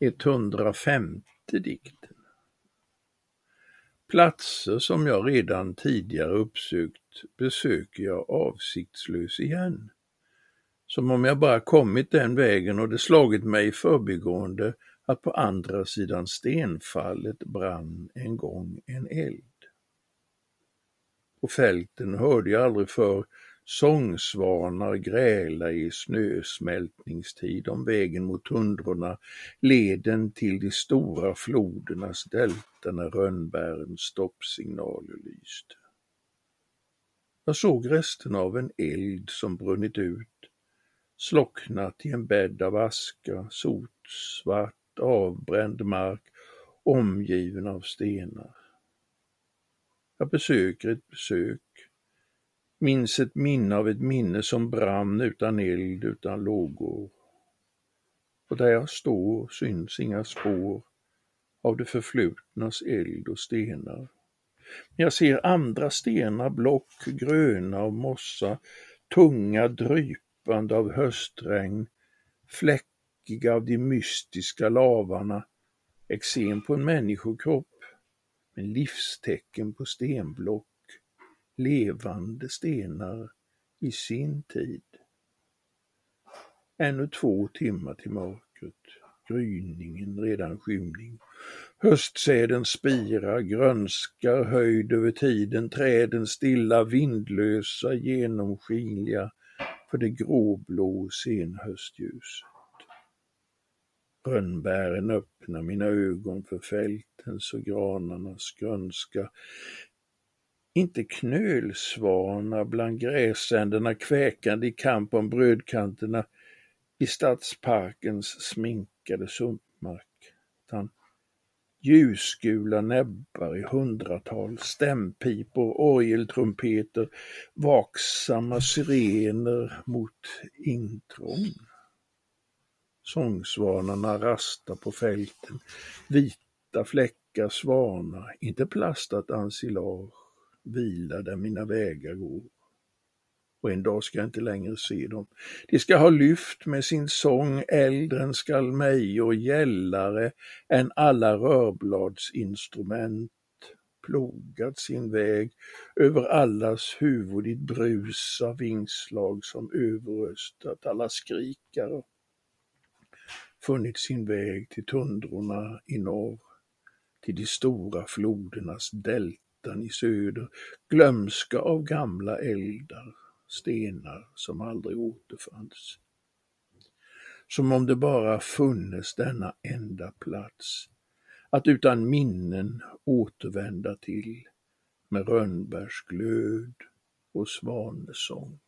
150 dikten. Platser som jag redan tidigare uppsökt besöker jag avsiktslös igen. Som om jag bara kommit den vägen och det slagit mig i förbigående att på andra sidan stenfallet brann en gång en eld. På fälten hörde jag aldrig för sångsvanar gräla i snösmältningstid om vägen mot tundrorna, leden till de stora flodernas delta när rönnbärens stoppsignaler lyste. Jag såg resterna av en eld som brunnit ut, slocknat i en bädd av aska, sotsvart, avbränd mark, omgiven av stenar. Jag besöker ett besök, minns ett minne av ett minne som brann utan eld, utan lågor. Och där jag står syns inga spår av det förflutnas eld och stenar. Jag ser andra stenar, block, gröna av mossa, tunga, drypande av höstregn, fläckiga av de mystiska lavarna, eksem på en människokropp, men livstecken på stenblock, levande stenar i sin tid. Ännu två timmar till mörkret, gryningen redan skymning. Höstsäden spirar, grönskar höjd över tiden, träden stilla, vindlösa, genomskinliga för det gråblå senhöstljuset. Rönnbären öppnar mina ögon för fältens och granarnas grönska. Inte knölsvanar bland gräsänderna kväkande i kamp om brödkanterna i stadsparkens sminkade sumpmark, utan ljusgula näbbar i hundratal, stämpipor, orgeltrumpeter, vaksamma sirener mot intrång. Sångsvanarna rastar på fälten, vita fläckar svanar, inte plastat ensilage, vilar där mina vägar går. Och en dag ska jag inte längre se dem. De ska ha lyft med sin sång äldre än skall mig och gällare än alla rörbladsinstrument plogat sin väg över allas huvud i brus av vingslag som överröstat alla skrikare funnit sin väg till tundrorna i norr, till de stora flodernas delta, deltan i söder, glömska av gamla eldar, stenar som aldrig återfanns. Som om det bara funnes denna enda plats, att utan minnen återvända till med rönnbärsglöd och svanesång.